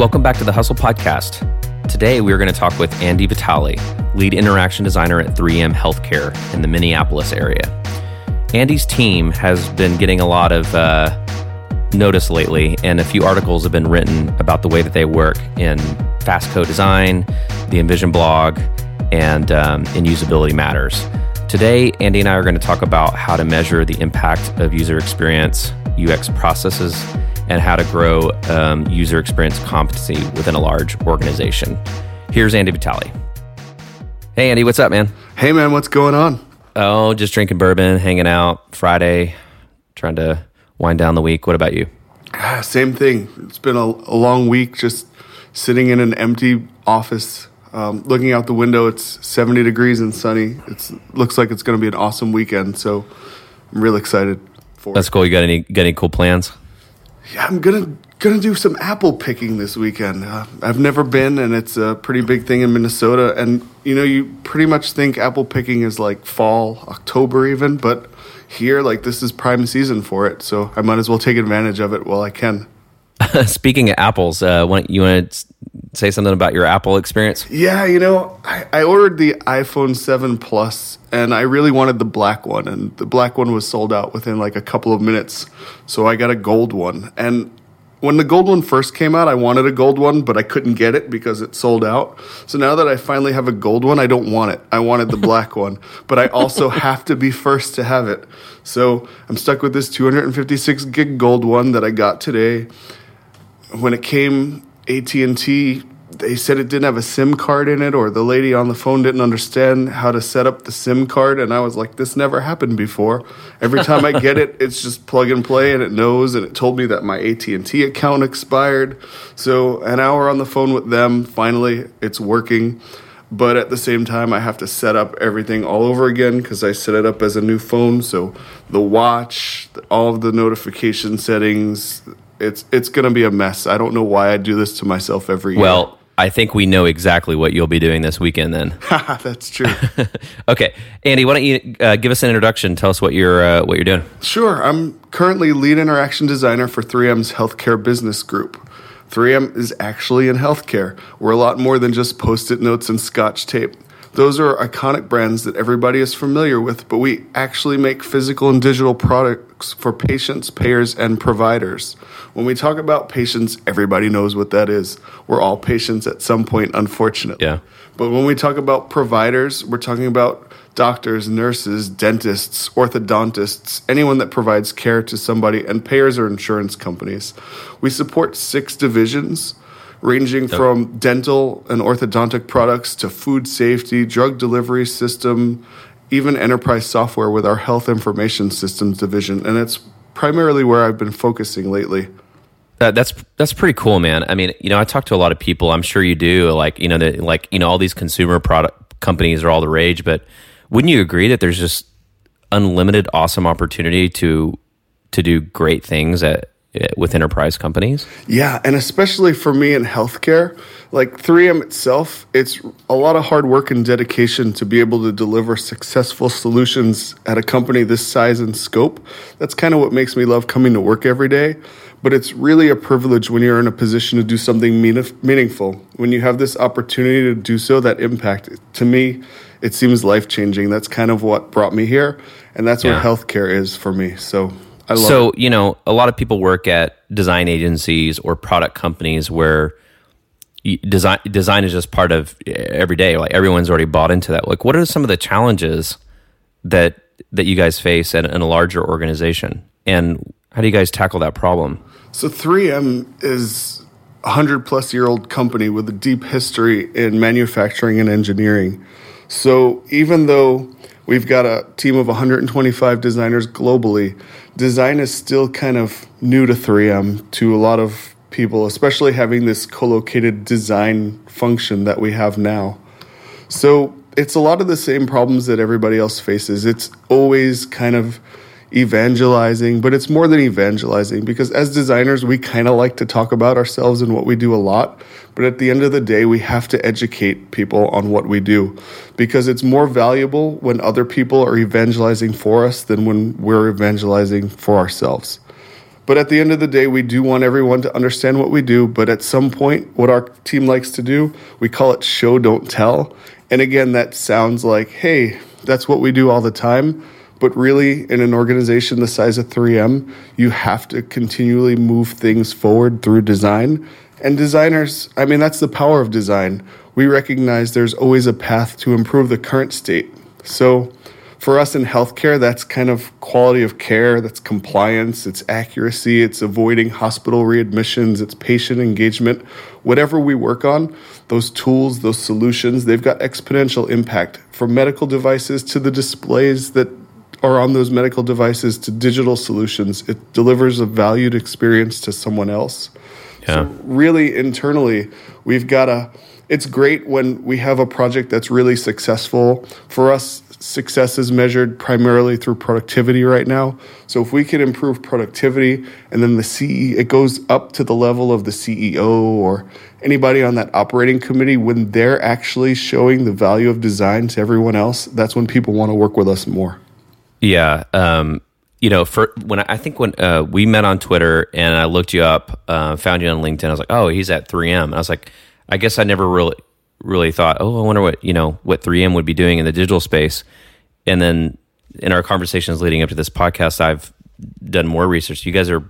welcome back to the Hustle Podcast. Today we are going to talk with Andy Vitale, lead interaction designer at 3M Healthcare in the Minneapolis area. Andy's team has been getting a lot of uh, notice lately, and a few articles have been written about the way that they work in Fast Co Design, the InVision blog, and um, in Usability Matters. Today, Andy and I are going to talk about how to measure the impact of user experience, UX processes, and how to grow um, user experience competency within a large organization. Here's Andy Vitale. Hey, Andy, what's up, man? Hey, man, what's going on? Oh, just drinking bourbon, hanging out Friday, trying to wind down the week. What about you? Ah, same thing. It's been a, a, long week just sitting in an empty office, um, looking out the window. It's 70 degrees and sunny. It looks like it's going to be an awesome weekend. So I'm real excited for it. That's it. cool. You got any, got any cool plans? Yeah, I'm gonna gonna do some apple picking this weekend. Uh, I've never been, and it's a pretty big thing in Minnesota. And you know, you pretty much think apple picking is like fall, October, even, but here, like this is prime season for it. So I might as well take advantage of it while I can. Speaking of apples, uh, you want to say something about your Apple experience? Yeah, you know, I, I ordered the iPhone 7 Plus and I really wanted the black one, and the black one was sold out within like a couple of minutes. So I got a gold one. And when the gold one first came out, I wanted a gold one, but I couldn't get it because it sold out. So now that I finally have a gold one, I don't want it. I wanted the black one, but I also have to be first to have it. So I'm stuck with this 256 gig gold one that I got today. When it came, AT&T they said it didn't have a SIM card in it, or the lady on the phone didn't understand how to set up the SIM card. And I was like, this never happened before. Every time I get it, it's just plug and play, and it knows. And it told me that my AT and T account expired. So an hour on the phone with them, finally, it's working. But at the same time, I have to set up everything all over again because I set it up as a new phone. So the watch, all of the notification settings, it's it's gonna be a mess. I don't know why I do this to myself every year. Well, I think we know exactly what you'll be doing this weekend then. That's true. okay, Andy, why don't you uh, give us an introduction? Tell us what you're uh, what you're doing. Sure. I'm currently lead interaction designer for 3M's healthcare business group. 3M is actually in healthcare. We're a lot more than just post-it notes and scotch tape. Those are iconic brands that everybody is familiar with, but we actually make physical and digital products for patients, payers, and providers. When we talk about patients, everybody knows what that is. We're all patients at some point, unfortunately. Yeah. But when we talk about providers, we're talking about doctors, nurses, dentists, orthodontists, anyone that provides care to somebody, and payers or insurance companies. We support six divisions ranging from dental and orthodontic products to food safety, drug delivery system, even enterprise software with our health information systems division. And it's primarily where I've been focusing lately. That, that's that's pretty cool, man. I mean, you know, I talk to a lot of people. I'm sure you do. Like, you know, that like you know, all these consumer product companies are all the rage. But wouldn't you agree that there's just unlimited, awesome opportunity to to do great things at Uh, with enterprise companies? Yeah, and especially for me in healthcare, like 3M itself, it's a lot of hard work and dedication to be able to deliver successful solutions at a company this size and scope. That's kind of what makes me love coming to work every day. But it's really a privilege when you're in a position to do something meaningful. When you have this opportunity to do so, that impact, to me, it seems life changing. That's kind of what brought me here. And that's yeah. what healthcare is for me. So so it. you know a lot of people work at design agencies or product companies where design design is just part of every day. Like everyone's already bought into that. Like what are some of the challenges that that you guys face in, in a larger organization? And how do you guys tackle that problem? So 3m is a 100 plus year old company with a deep history in manufacturing and engineering. So even though we've got a team of 125 designers globally design is still kind of new to 3M to a lot of people, especially having this co-located design function that we have now. So it's a lot of the same problems that everybody else faces. It's always kind of evangelizing, but it's more than evangelizing because as designers, we kind of like to talk about ourselves and what we do a lot. But at the end of the day, we have to educate people on what we do because it's more valuable when other people are evangelizing for us than when we're evangelizing for ourselves. But at the end of the day, we do want everyone to understand what we do. But at some point, what our team likes to do, we call it show, don't tell. And again, that sounds like, hey, that's what we do all the time. But really, in an organization the size of 3M, you have to continually move things forward through design. And designers, I mean, that's the power of design. We recognize there's always a path to improve the current state. So, for us in healthcare, that's kind of quality of care, that's compliance, it's accuracy, it's avoiding hospital readmissions, it's patient engagement. Whatever we work on, those tools, those solutions, they've got exponential impact from medical devices to the displays that are on those medical devices to digital solutions. It delivers a valued experience to someone else. Yeah. So really internally, we've got a it's great when we have a project that's really successful. For us, success is measured primarily through productivity right now. So if we can improve productivity and then the CE, it goes up to the level of the CEO or anybody on that operating committee when they're actually showing the value of design to everyone else, that's when people want to work with us more. Yeah. Um, you know, for when I think when uh, we met on Twitter and I looked you up, uh, found you on LinkedIn, I was like, oh, he's at 3M. I was like, I guess I never really really thought, oh, I wonder what you know what 3M would be doing in the digital space. And then in our conversations leading up to this podcast, I've done more research. You guys are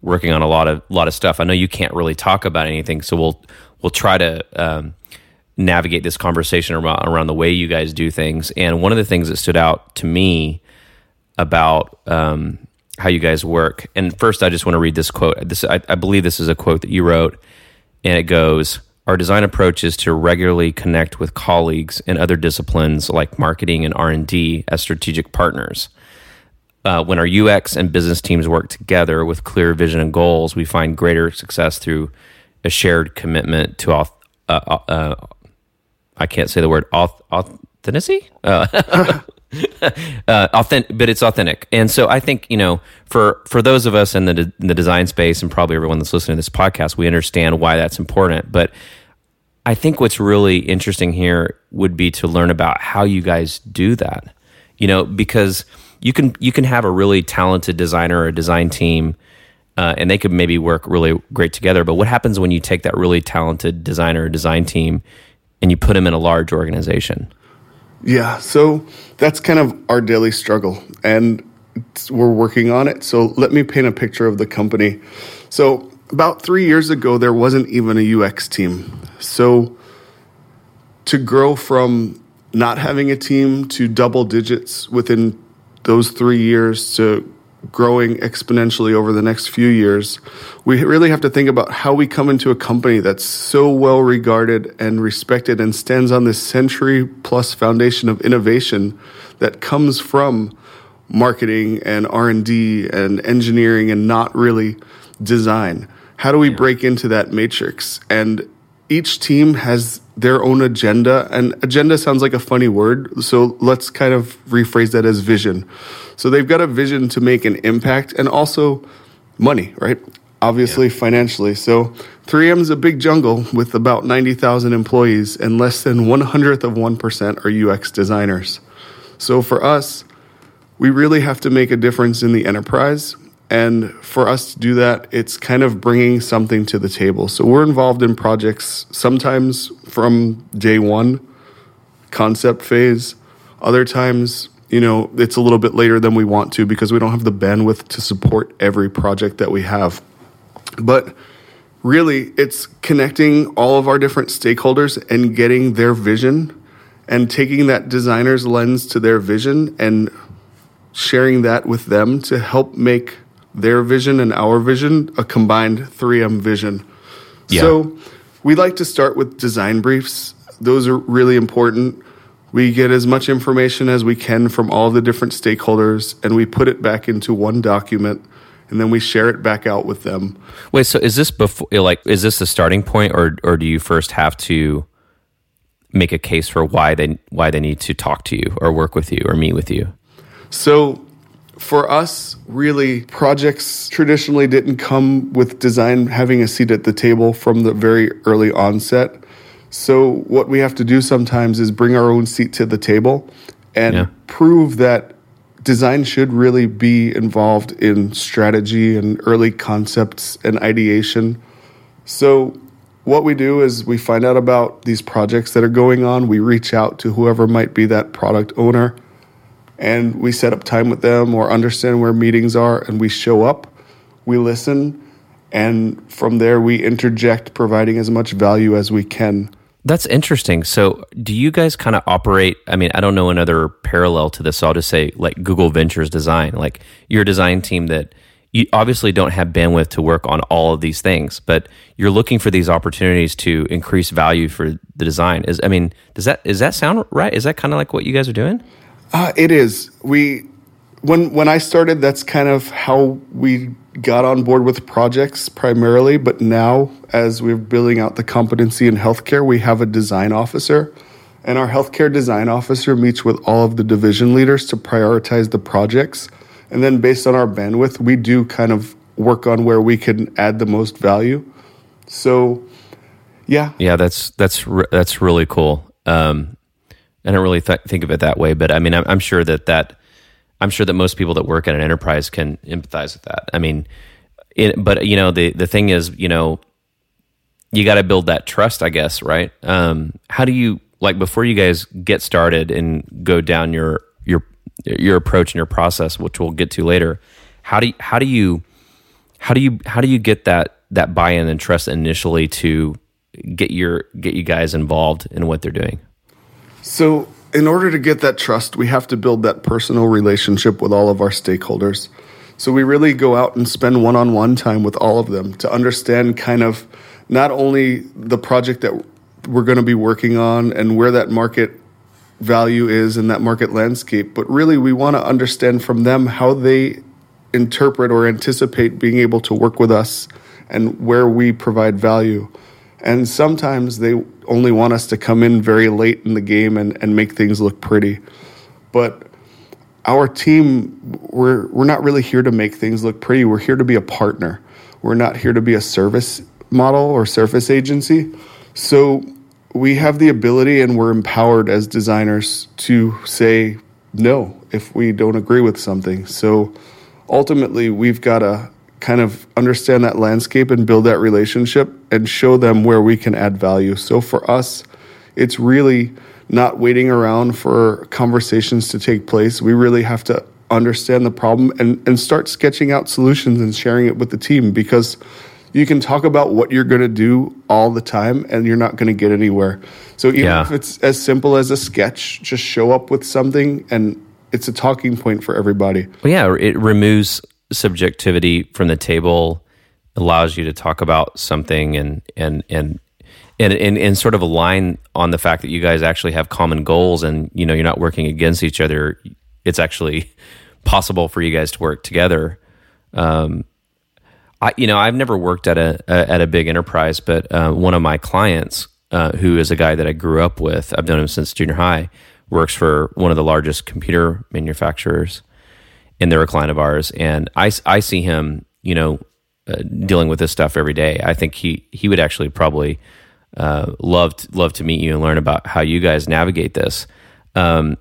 working on a lot of lot of stuff. I know you can't really talk about anything, so we'll we'll try to um, navigate this conversation around around the way you guys do things. And one of the things that stood out to me about um, how you guys work. And first, I just want to read this quote. This I, I believe this is a quote that you wrote, and it goes. Our design approach is to regularly connect with colleagues in other disciplines like marketing and R&D as strategic partners. Uh, when our UX and business teams work together with clear vision and goals, we find greater success through a shared commitment to uh, uh, uh I can't say the word auth- authenticity. Uh, authentic, but it's authentic. And so I think you know, for for those of us in the de- in the design space, and probably everyone that's listening to this podcast, we understand why that's important. But I think what's really interesting here would be to learn about how you guys do that. You know, because you can you can have a really talented designer or a design team. Uh, and they could maybe work really great together. But what happens when you take that really talented designer or design team and you put them in a large organization? Yeah, so that's kind of our daily struggle, and we're working on it. So let me paint a picture of the company. So about three years ago, there wasn't even a UX team. So to grow from not having a team to double digits within those three years to growing exponentially over the next few years, we really have to think about how we come into a company that's so well regarded and respected and stands on this century plus foundation of innovation that comes from marketing and R&D and engineering and not really design. How do we break into that matrix? And each team has their own agenda and agenda sounds like a funny word so let's kind of rephrase that as vision. So they've got a vision to make an impact and also money right? Obviously yeah. financially. So 3m is a big jungle with about 90000 employees and less than one hundredth of 1% are ux designers. So for us we really have to make a difference in the enterprise and for us to do that, it's kind of bringing something to the table. So we're involved in projects sometimes from day one, concept phase. Other times, you know, it's a little bit later than we want to because we don't have the bandwidth to support every project that we have. But really, it's connecting all of our different stakeholders and getting their vision and taking that designer's lens to their vision and sharing that with them to help make their vision and our vision, a combined 3M vision. Yeah. So we like to start with design briefs. Those are really important. We get as much information as we can from all the different stakeholders and we put it back into one document and then we share it back out with them. Wait, so is this before eh, like is this the starting point or or do you first have to make a case for why they why they need to talk to you or work with you or meet with you? So for us, really, projects traditionally didn't come with design having a seat at the table from the very early onset. So, what we have to do sometimes is bring our own seat to the table and yeah. prove that design should really be involved in strategy and early concepts and ideation. So, what we do is we find out about these projects that are going on. We reach out to whoever might be that product owner and we set up time with them or understand where meetings are and we show up. We listen and from there we interject providing as much value as we can. That's interesting. So do you guys kind of operate i mean i don't know another parallel to this so i'll just say like google ventures design. Like your design team that you obviously don't have bandwidth to work on all of these things but you're looking for these opportunities to increase value for the design. Is i mean does that is that sound right? Is that kind of like what you guys are doing uh, it is we when when i started that's kind of how we got on board with projects primarily, but now as we're building out the competency in healthcare, we have a design officer. And our healthcare design officer meets with all of the division leaders to prioritize the projects. And then based on our bandwidth, we do kind of work on where we can add the most value. So, yeah. Yeah, that's that's that's really cool. Um, I don't really th- think of it that way, but I mean, I'm, I'm sure that that I'm sure that most people that work at an enterprise can empathize with that. I mean, it, but you know, the the thing is, you know, you got to build that trust, I guess, right? Um, how do you like before you guys get started and go down your your your approach and your process, which we'll get to later? How do you, how do you how do you how do you get that that buy-in and trust initially to get your get you guys involved in what they're doing? So in order to get that trust, we have to build that personal relationship with all of our stakeholders. So we really go out and spend one on one time with all of them to understand kind of not only the project that we're going to be working on and where that market value is in that market landscape, but really we want to understand from them how they interpret or anticipate being able to work with us and where we provide value. And sometimes they only want us to come in very late in the game and, and make things look pretty. But our team, we're, we're not really here to make things look pretty. We're here to be a partner. We're not here to be a service model or service agency. So we have the ability and we're empowered as designers to say no if we don't agree with something. So ultimately, we've got to kind of understand that landscape and build that relationship and show them where we can add value. So for us, it's really not waiting around for conversations to take place. We really have to understand the problem and, and start sketching out solutions and sharing it with the team because you can talk about what you're going to do all the time and you're not going to get anywhere. So even yeah. if it's as simple as a sketch, just show up with something and it's a talking point for everybody. Well, yeah, it removes subjectivity from the table allows you to talk about something and and and and, and, and sort of align on the fact that you guys actually have common goals and you know you're not working against each other. It's actually possible for you guys to work together. Um, I you know I've never worked at a, a at a big enterprise but uh, one of my clients uh, who is a guy that I grew up with I've known him since junior high works for one of the largest computer manufacturers a client of ours. And I, I see him, you know, uh, dealing with this stuff every day. I think he he would actually probably uh, love to, love to meet you and learn about how you guys navigate this. Um,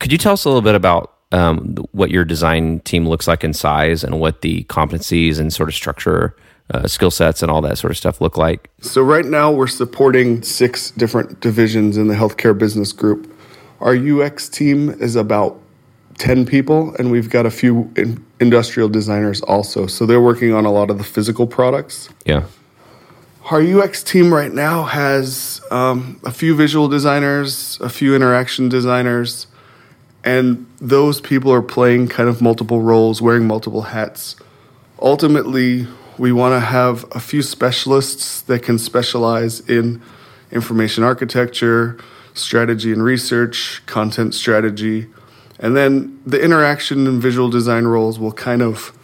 could you tell us a little bit about um, what your design team looks like in size and what the competencies and sort of structure, uh, skill sets, and all that sort of stuff look like? So right now we're supporting six different divisions in the healthcare business group. Our UX team is about 10 people, and we've got a few in industrial designers also. So they're working on a lot of the physical products. Yeah. Our UX team right now has um, a few visual designers, a few interaction designers, and those people are playing kind of multiple roles, wearing multiple hats. Ultimately, we want to have a few specialists that can specialize in information architecture, strategy and research, content strategy, and then the interaction and visual design roles will kind of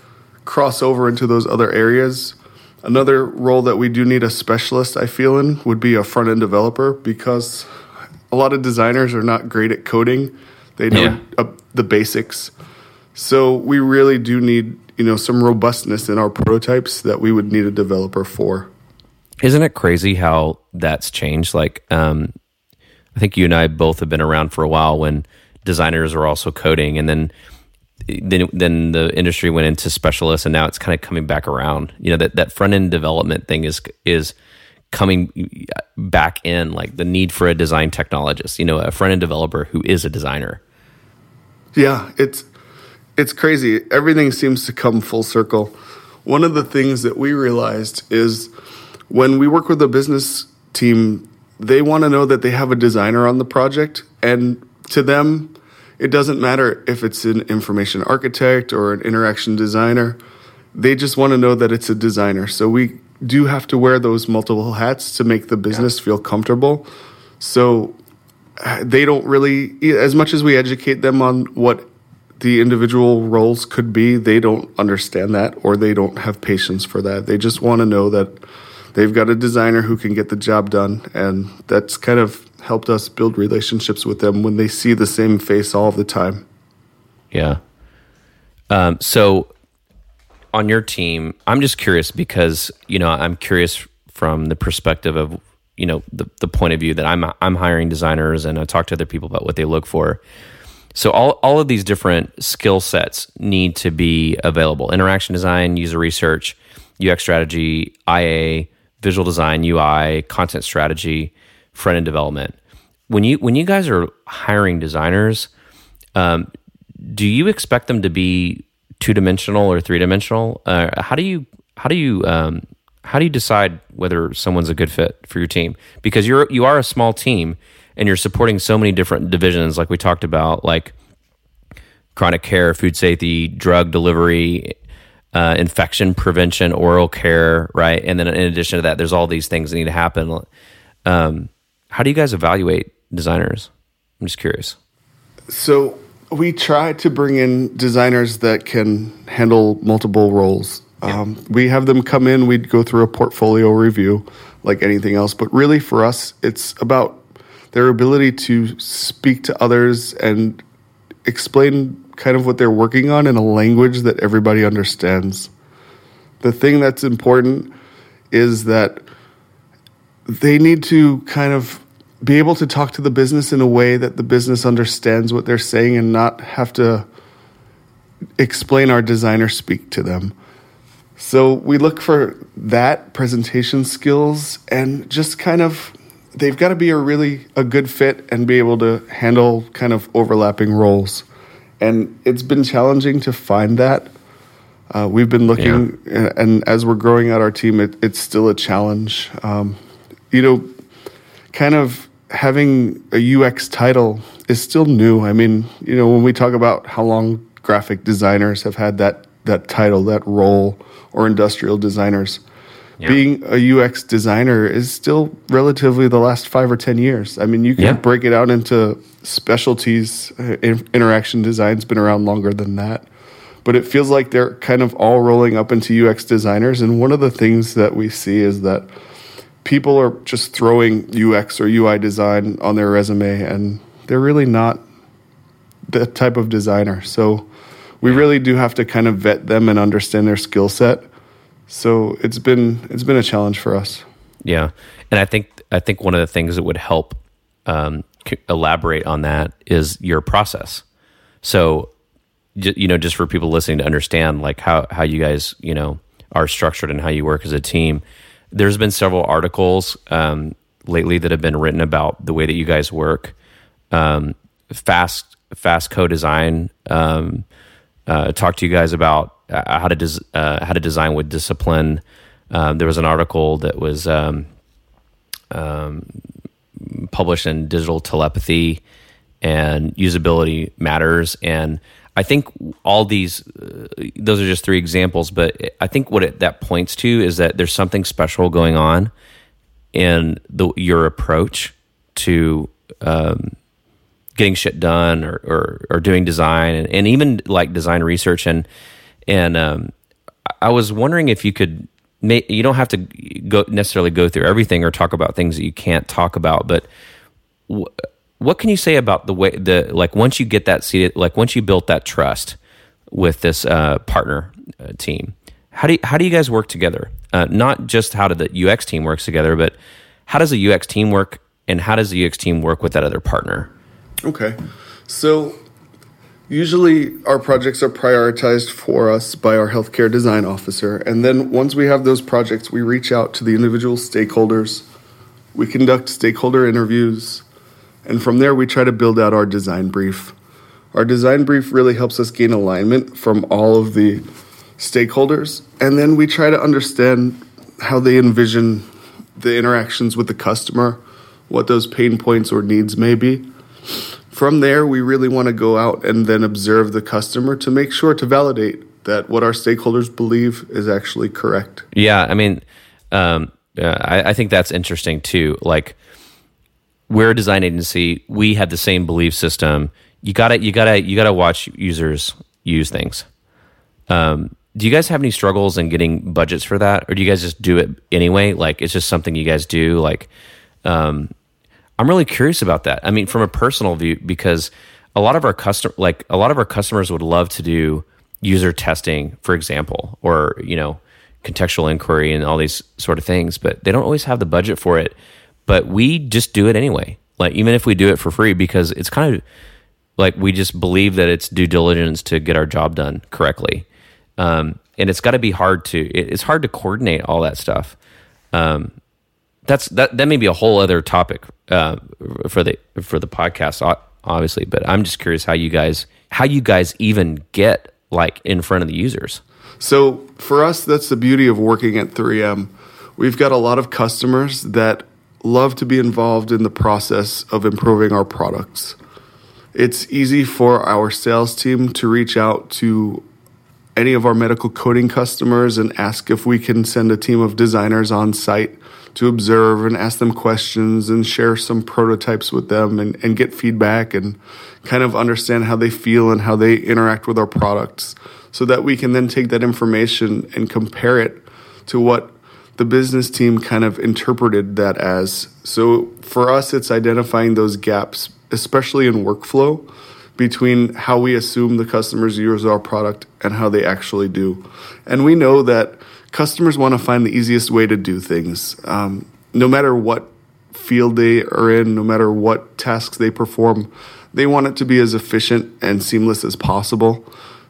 cross over into those other areas. Another role that we do need a specialist, I feel, in would be a front end developer because a lot of designers are not great at coding. They know yeah. uh, the basics. So we really do need, you know, some robustness in our prototypes that we would need a developer for. Isn't it crazy how that's changed? Like, um, I think you and I both have been around for a while when designers are also coding and then then then the industry went into specialists, and now it's kind of coming back around. You know that that front end development thing is is coming back in, like the need for a design technologist. You know, a front end developer who is a designer. Yeah, it's it's crazy. Everything seems to come full circle. One of the things that we realized is when we work with a business team, they want to know that they have a designer on the project, and to them, it doesn't matter if it's an information architect or an interaction designer. They just want to know that it's a designer. So we do have to wear those multiple hats to make the business yeah. feel comfortable. So uh, they don't really, as much as we educate them on what the individual roles could be, they don't understand that or they don't have patience for that. They just want to know that they've got a designer who can get the job done. And that's kind of helped us build relationships with them when they see the same face all the time. Yeah. Um, so on your team, I'm just curious because, you know, I'm curious from the perspective of, you know, the, the point of view that I'm, I'm hiring designers and I talk to other people about what they look for. So all, all of these different skill sets need to be available. Interaction design, user research, UX strategy, IA, visual design, UI, content strategy, front end development. When you when you guys are hiring designers, um, do you expect them to be two dimensional or three dimensional? Uh, how do you how do you um, how do you decide whether someone's a good fit for your team? Because you're you are a small team and you're supporting so many different divisions, like we talked about, like chronic care, food safety, drug delivery, uh, infection prevention, oral care, right? And then in addition to that, there's all these things that need to happen. Um, how do you guys evaluate designers? I'm just curious. So we try to bring in designers that can handle multiple roles. Yeah. Um, we have them come in, we'd go through a portfolio review like anything else. But really, for us, it's about their ability to speak to others and explain kind of what they're working on in a language that everybody understands. The thing that's important is that they need to kind of be able to talk to the business in a way that the business understands what they're saying and not have to explain our designer speak to them. So we look for that presentation skills and just kind of they've got to be a really a good fit and be able to handle kind of overlapping roles and it's been challenging to find that. Uh, we've been looking, yeah. and as we're growing out our team, it, it's still a challenge. Um, you know, kind of having a UX title is still new. I mean, you know, when we talk about how long graphic designers have had that that title, that role, or industrial designers, yeah. being a UX designer is still relatively the last five or ten years. I mean, you can yeah. break it out into specialties. Uh, interaction design's been around longer than that, but it feels like they're kind of all rolling up into UX designers. And one of the things that we see is that people are just throwing UX or UI design on their resume, and they're really not that type of designer. So we really do have to kind of vet them and understand their skill set. So it's been it's been a challenge for us. Yeah, and I think I think one of the things that would help um, elaborate on that is your process. So, you know, just for people listening to understand, like how how you guys, you know, are structured and how you work as a team. There's been several articles um, lately that have been written about the way that you guys work. Um, fast fast co-design. Um, uh, talk to you guys about uh, how to des- uh, how to design with discipline. Um, there was an article that was um, um, published in Digital Telepathy and Usability Matters. And I think all these, uh, those are just three examples, but I think what it, that points to is that there's something special going on in the, your approach to um, getting shit done or, or, or doing design and, and, even like design research. And, and um, I was wondering if you could may, you don't have to go necessarily go through everything or talk about things that you can't talk about, but w- what can you say about the way the like once you get that seated, like once you built that trust with this uh, partner uh, team, how do you, how do you guys work together? Uh, not just how do the UX team works together, but how does the UX team work, and how does the UX team work with that other partner? Okay, so Usually, our projects are prioritized for us by our healthcare design officer. And then once we have those projects, we reach out to the individual stakeholders. We conduct stakeholder interviews. And from there, we try to build out our design brief. Our design brief really helps us gain alignment from all of the stakeholders. And then we try to understand how they envision the interactions with the customer, what those pain points or needs may be. From there, we really want to go out and then observe the customer to make sure to validate that what our stakeholders believe is actually correct. Yeah, I mean, um, uh, I, I think that's interesting too. Like, we're a design agency. We have the same belief system. You gotta, you gotta, you gotta watch users use things. Um, do you guys have any struggles in getting budgets for that, or do you guys just do it anyway? Like, it's just something you guys do. Like, um, I'm really curious about that. I mean, from a personal view, because a lot of our customer, like a lot of our customers, would love to do user testing, for example, or you know, contextual inquiry and all these sort of things, but they don't always have the budget for it. But we just do it anyway. Like even if we do it for free, because it's kind of like we just believe that it's due diligence to get our job done correctly. Um, and it's got to be hard to it's hard to coordinate all that stuff. Um, that's that that may be a whole other topic uh, for the for the podcast, obviously. But I'm just curious how you guys how you guys even get like in front of the users. So for us, that's the beauty of working at 3M. We've got a lot of customers that love to be involved in the process of improving our products. It's easy for our sales team to reach out to any of our medical coding customers and ask if we can send a team of designers on site to observe and ask them questions and share some prototypes with them and, and get feedback and kind of understand how they feel and how they interact with our products so that we can then take that information and compare it to what the business team kind of interpreted that as. So for us, it's identifying those gaps, especially in workflow between how we assume the customers use our product and how they actually do. And we know that customers want to find the easiest way to do things. Um, no matter what field they are in, no matter what tasks they perform, they want it to be as efficient and seamless as possible.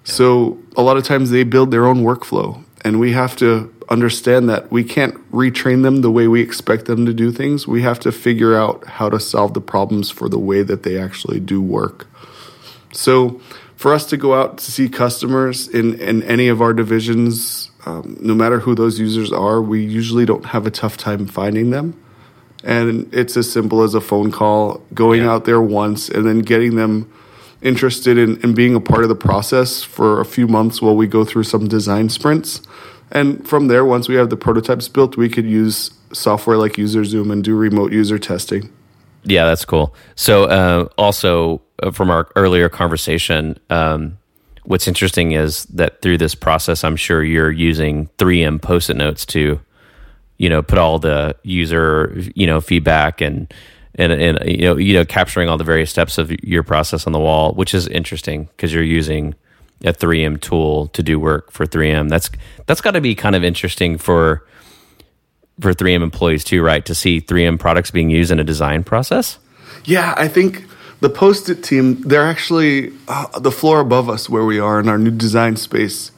So a lot of times they build their own workflow, and we have to understand that we can't retrain them the way we expect them to do things. We have to figure out how to solve the problems for the way that they actually do work. So for us to go out to see customers in, in any of our divisions, um, no matter who those users are, we usually don't have a tough time finding them. And it's as simple as a phone call, going yeah. out there once, and then getting them interested in, in being a part of the process for a few months while we go through some design sprints. And from there, once we have the prototypes built, we could use software like UserZoom and do remote user testing. Yeah, that's cool. So, uh, also uh, from our earlier conversation, um, what's interesting is that through this process, I'm sure you're using 3M post-it notes to, you know, put all the user, you know, feedback and and and you know, you know, capturing all the various steps of your process on the wall, which is interesting because you're using a 3M tool to do work for 3M. That's that's got to be kind of interesting for for 3M employees too, right? To see 3M products being used in a design process. Yeah, I think the post-it team they're actually uh, the floor above us where we are in our new design space.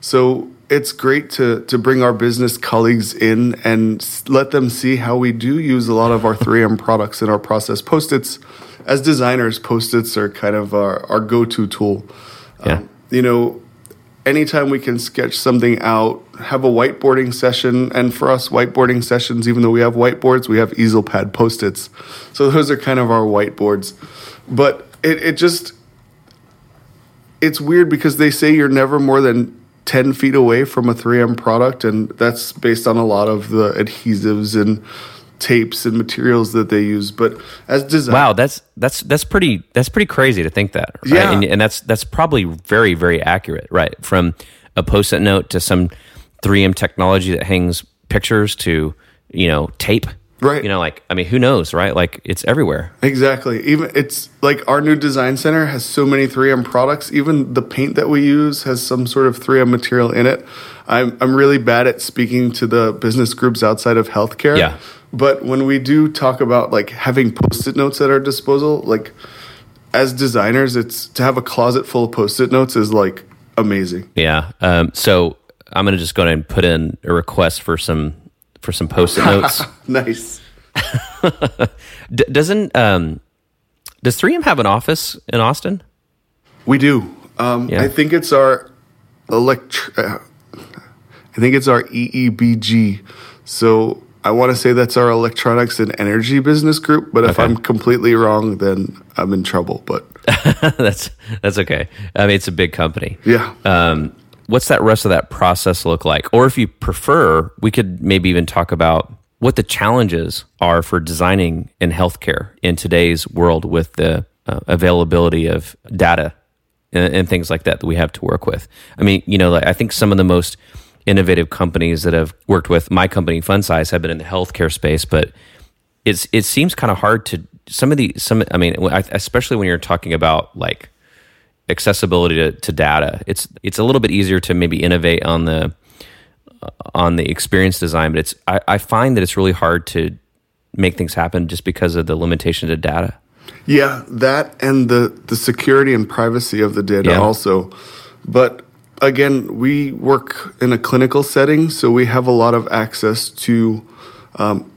So it's great to to bring our business colleagues in and let them see how we do use a lot of our 3M products in our process. Post-its, as designers, post-its are kind of our, our go-to tool. Yeah. Um, you know, anytime we can sketch something out, have a whiteboarding session, and for us, whiteboarding sessions, even though we have whiteboards, we have easel pad post its. So those are kind of our whiteboards. But it, it just, it's weird because they say you're never more than 10 feet away from a 3M product, and that's based on a lot of the adhesives and tapes and materials that they use. But as design, wow, that's that's that's pretty that's pretty crazy to think that. Right? Yeah, and, and, that's that's probably very very accurate, right? From a post-it note to some 3M technology that hangs pictures to you know tape. Right. You know, like I mean, who knows, right? Like it's everywhere. Exactly. Even it's like our new design center has so many 3M products. Even the paint that we use has some sort of 3M material in it. I'm I'm really bad at speaking to the business groups outside of healthcare. Yeah but when we do talk about like having post-it notes at our disposal, like as designers, it's to have a closet full of post-it notes is like amazing. Yeah. Um, so I'm going to just go ahead and put in a request for some for some post-it notes. nice. D- doesn't um, does 3M have an office in Austin? We do. Um, Yeah. I think it's our elect. Uh, I think it's our EEBG. So I want to say that's our electronics and energy business group. But if Okay. I'm completely wrong, then I'm in trouble. But that's that's okay. I mean, it's a big company. yeah, Um, what's that rest of that process look like? Or if you prefer, we could maybe even talk about what the challenges are for designing in healthcare in today's world with the uh, availability of data and, and things like that that we have to work with. I mean, you know, like, I think some of the most innovative companies that have worked with my company, Fun Size, have been in the healthcare space, but it's it seems kind of hard to some of the some. I mean, especially when you're talking about like accessibility to, to data. It's it's a little bit easier to maybe innovate on the on the experience design, but it's I, I find that it's really hard to make things happen just because of the limitation to data. yeah, that and the the security and privacy of the data Yeah. also. But again, we work in a clinical setting, so we have a lot of access to um,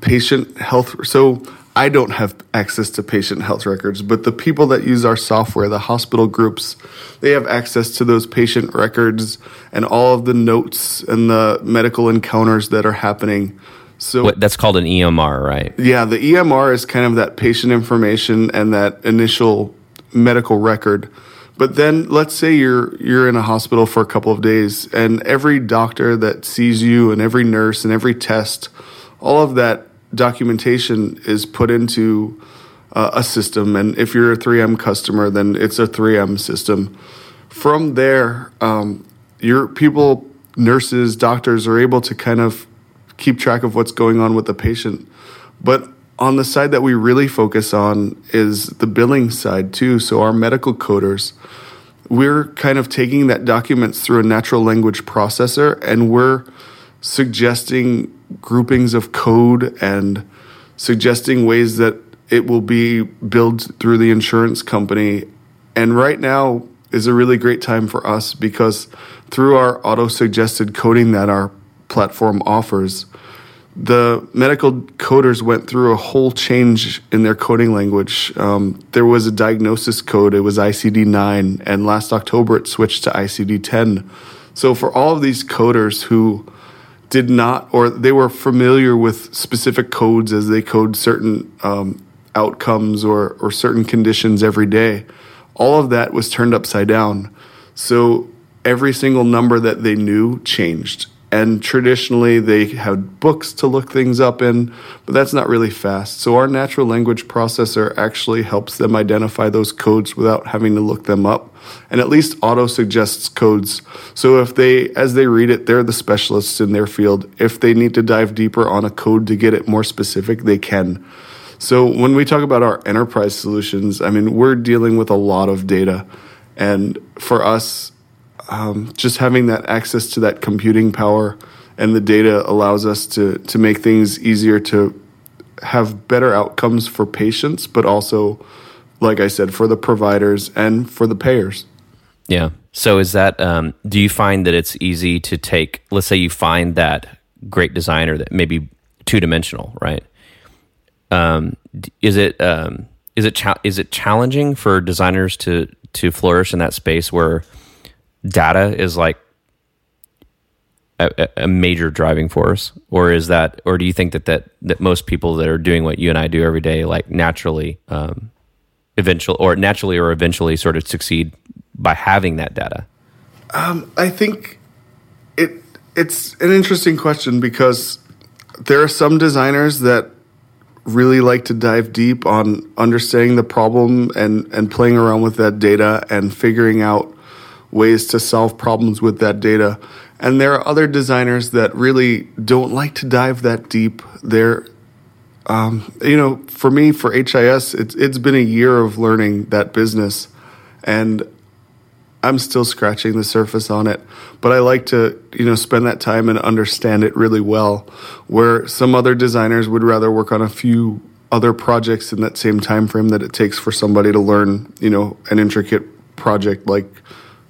patient health. So I don't have access to patient health records, but the people that use our software, the hospital groups, they have access to those patient records and all of the notes and the medical encounters that are happening. So What that's called an EMR, right? yeah, the EMR is kind of that patient information and that initial medical record. But then let's say you're you're in a hospital for a couple of days and every doctor that sees you and every nurse and every test, all of that documentation is put into uh, a system and if you're a 3M customer then it's a 3M system. From there, um, your people, nurses, doctors are able to kind of keep track of what's going on with the patient. But on the side that we really focus on is the billing side too. So our medical coders, we're kind of taking that documents through a natural language processor and we're suggesting groupings of code and suggesting ways that it will be billed through the insurance company. And right now is a really great time for us because through our auto suggested coding that our platform offers, the medical coders went through a whole change in their coding language. Um, there was a diagnosis code, it was ICD 9, and last October it switched to ICD 10. So, for all of these coders who did not, or they were familiar with specific codes as they code certain um, outcomes or, or certain conditions every day, all of that was turned upside down. So every single number that they knew changed. And traditionally, they had books to look things up in, but that's not really fast. So, our natural language processor actually helps them identify those codes without having to look them up, and at least auto suggests codes. So, if they, as they read it, they're the specialists in their field. If they need to dive deeper on a code to get it more specific, they can. So, when we talk about our enterprise solutions, I mean, we're dealing with a lot of data. And for us, um, just having that access to that computing power and the data allows us to to make things easier to have better outcomes for patients, but also, like I said, for the providers and for the payers. Yeah. So is that um, do you find that it's easy to take let's say you find that great designer that maybe two dimensional, right? Um, is it um, is it cha- is it challenging for designers to to flourish in that space where data is like a, a- major driving force, or is that, or do you think that that that most people that are doing what you and I do every day, like naturally, um, eventually, or naturally, or eventually, sort of succeed by having that data? um I think it it's an interesting question because there are some designers that really like to dive deep on understanding the problem and and playing around with that data and figuring out ways to solve problems with that data. And there are other designers that really don't like to dive that deep. They're um, you know, for me, for HIS, it's it's been a year of learning that business, and I'm still scratching the surface on it, but I like to, you know, spend that time and understand it really well. Where some other designers would rather work on a few other projects in that same time frame that it takes for somebody to learn, you know, an intricate project like,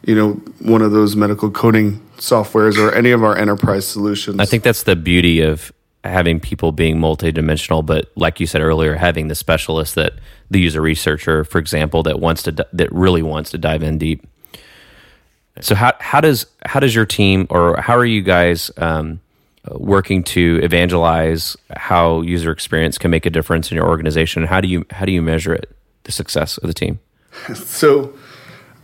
you know, one of those medical coding softwares or any of our enterprise solutions. I think that's the beauty of having people being multidimensional, but like you said earlier, having the specialist that the user researcher, for example, that wants to that really wants to dive in deep. So how how does how does your team or how are you guys um, working to evangelize how user experience can make a difference in your organization? How do you how do you measure it the success of the team? So,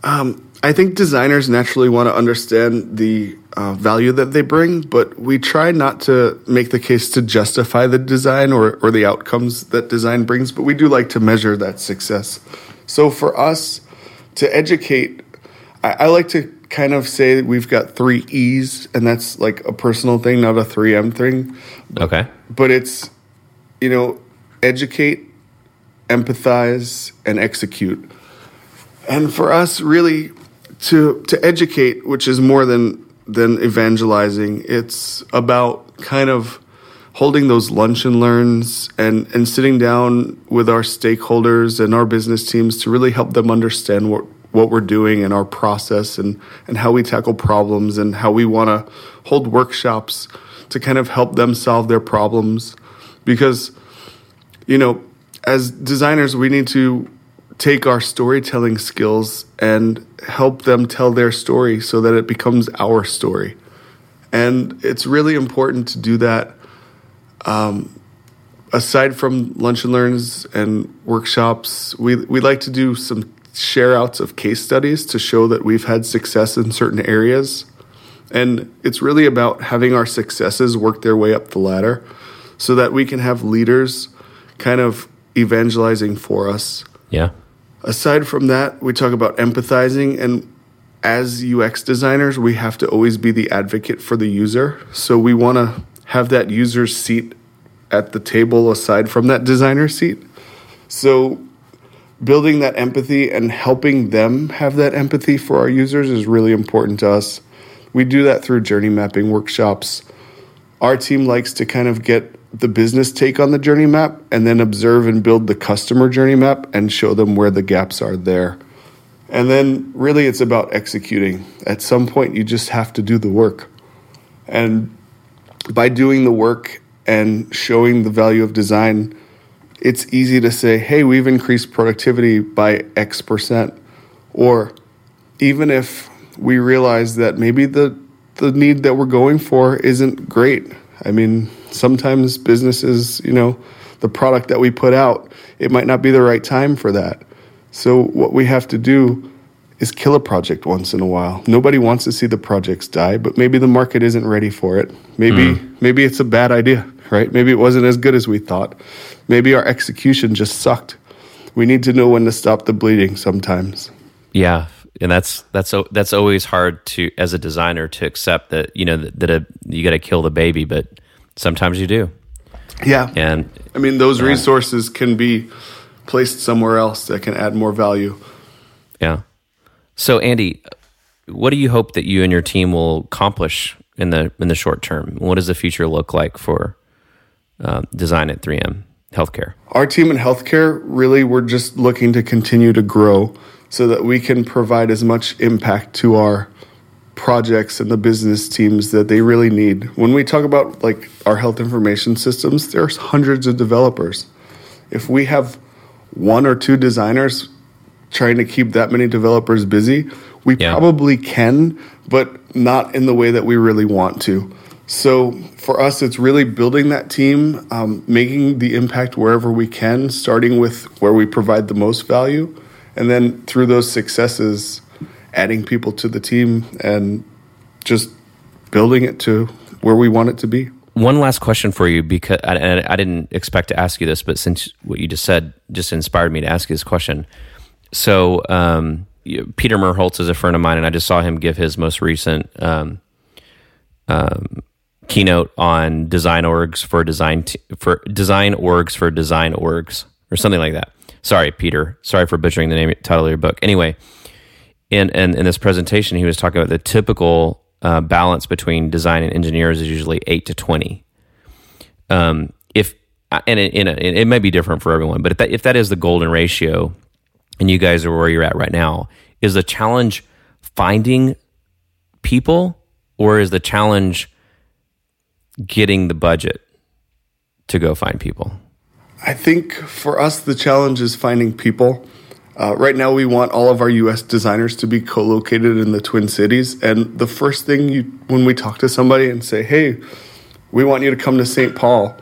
um, I think designers naturally want to understand the uh, value that they bring, but we try not to make the case to justify the design or, or the outcomes that design brings, but we do like to measure that success. So for us to educate, I, I like to kind of say we've got three E's, and that's like a personal thing, not a 3M thing. Okay. But it's, you know, educate, empathize, and execute. And for us, really, to to educate, which is more than than evangelizing, it's about kind of holding those lunch and learns and and sitting down with our stakeholders and our business teams to really help them understand what what we're doing and our process and, and how we tackle problems and how we want to hold workshops to kind of help them solve their problems. Because, you know, as designers, we need to take our storytelling skills and help them tell their story so that it becomes our story. And it's really important to do that. Um, aside from lunch and learns and workshops, we we like to do some share outs of case studies to show that we've had success in certain areas. And it's really about having our successes work their way up the ladder so that we can have leaders kind of evangelizing for us. Yeah. Aside from that, we talk about empathizing and as UX designers, we have to always be the advocate for the user. So we want to have that user's seat at the table aside from that designer seat. So building that empathy and helping them have that empathy for our users is really important to us. We do that through journey mapping workshops. Our team likes to kind of get the business take on the journey map and then observe and build the customer journey map and show them where the gaps are there. And then really it's about executing. At some point, you just have to do the work. And by doing the work and showing the value of design, it's easy to say, hey, we've increased productivity by X percent. Or even if we realize that maybe the, the need that we're going for isn't great. I mean, sometimes businesses, you know, the product that we put out, it might not be the right time for that. So, what we have to do is kill a project once in a while. Nobody wants to see the projects die, but maybe the market isn't ready for it. Maybe mm. maybe it's a bad idea, right? Maybe it wasn't as good as we thought. Maybe our execution just sucked. We need to know when to stop the bleeding sometimes. Yeah, and that's that's that's always hard to as a designer to accept that you know that, that a, you got to kill the baby, but sometimes you do. Yeah, and I mean those yeah. resources can be placed somewhere else that can add more value. Yeah. So, Andy, what do you hope that you and your team will accomplish in the in the short term? What does the future look like for um, design at 3M Healthcare? Our team in healthcare really we're just looking to continue to grow so that we can provide as much impact to our projects and the business teams that they really need. When we talk about like our health information systems, there's hundreds of developers. If we have one or two designers trying to keep that many developers busy. We yeah. probably can, but not in the way that we really want to. So for us, it's really building that team, um, making the impact wherever we can, starting with where we provide the most value, and then through those successes, adding people to the team and just building it to where we want it to be. One last question for you, because and I didn't expect to ask you this, but since what you just said just inspired me to ask you this question so um, Peter Merholz is a friend of mine, and I just saw him give his most recent um, um, keynote on design orgs for design t- for design orgs for design orgs or something like that. Sorry, Peter. Sorry for butchering the name title of your book. Anyway, in in, in this presentation, he was talking about the typical uh, balance between design and engineers is usually eight to twenty. Um, if uh, and it, in a, it may be different for everyone, but if that, if that is the golden ratio, and you guys are where you're at right now, is the challenge finding people, or is the challenge getting the budget to go find people? I think for us, the challenge is finding people. Uh, right now, we want all of our U.S. designers to be co-located in the Twin Cities. And the first thing you, when we talk to somebody and say, "Hey, we want you to come to St. Paul,"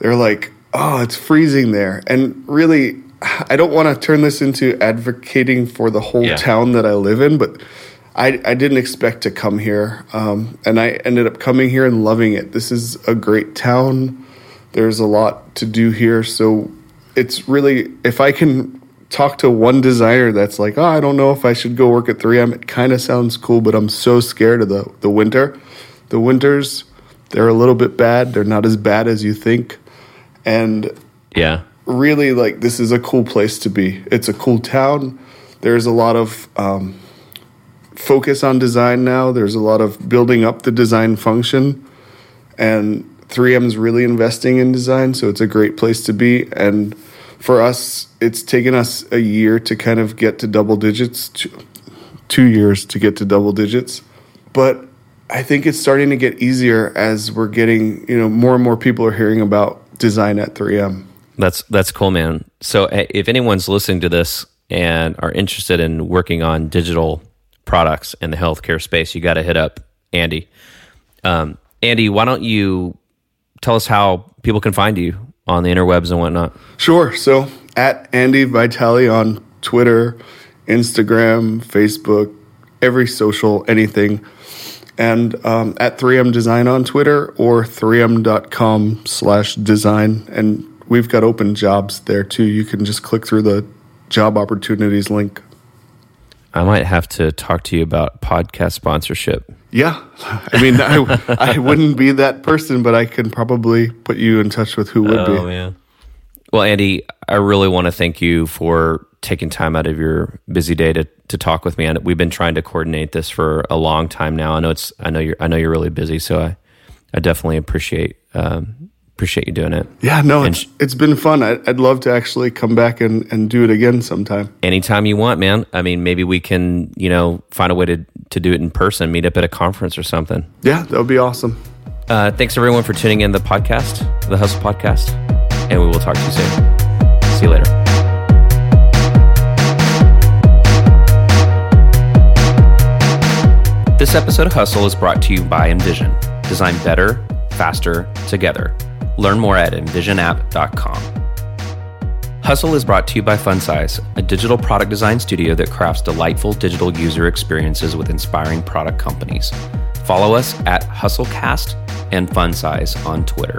they're like, "Oh, it's freezing there." And really, I don't want to turn this into advocating for the whole Yeah. town that I live in, but I, I didn't expect to come here, um, and I ended up coming here and loving it. This is a great town. There's a lot to do here, so it's really if I can talk to one designer that's like, oh, I don't know if I should go work at 3M. It kind of sounds cool, but I'm so scared of the the winter. The winters they're a little bit bad. They're not as bad as you think, and Yeah. really like this is a cool place to be. It's a cool town. There's a lot of um, focus on design now. There's a lot of building up the design function, and 3M is really investing in design, so it's a great place to be. And for us, it's taken us a year to kind of get to double digits, two, two years to get to double digits, but I think it's starting to get easier as we're getting, you know, more and more people are hearing about design at 3M. That's that's cool, man. So uh, if anyone's listening to this and are interested in working on digital products in the healthcare space, you got to hit up Andy. Um, Andy, why don't you tell us how people can find you on the interwebs and whatnot? Sure. So at Andy Vitale on Twitter, Instagram, Facebook, every social, anything. And um, at 3M Design on Twitter or 3m.com slash design. And we've got open jobs there too. You can just click through the job opportunities link. I might have to talk to you about podcast sponsorship. Yeah. I mean, I, I wouldn't be that person, but I can probably put you in touch with who would be. man. Well, Andy, I really want to thank you for taking time out of your busy day to, to talk with me. And we've been trying to coordinate this for a long time now. I know it's I know you're I know you're really busy, so I I definitely appreciate um, appreciate you doing it. Yeah, no, And it's, sh- it's been fun. I, I'd love to actually come back and, and do it again sometime. Anytime you want, man. I mean, maybe we can you know find a way to to do it in person, meet up at a conference or something. Yeah, that would be awesome. Uh, thanks everyone for tuning in the podcast, the Hustle Podcast, and we will talk to you soon. See you later. This episode of Hustle is brought to you by InVision. Design better, faster, together. Learn more at invisionapp.com. Hustle is brought to you by Funsize, a digital product design studio that crafts delightful digital user experiences with inspiring product companies. Follow us at HustleCast and Funsize on Twitter.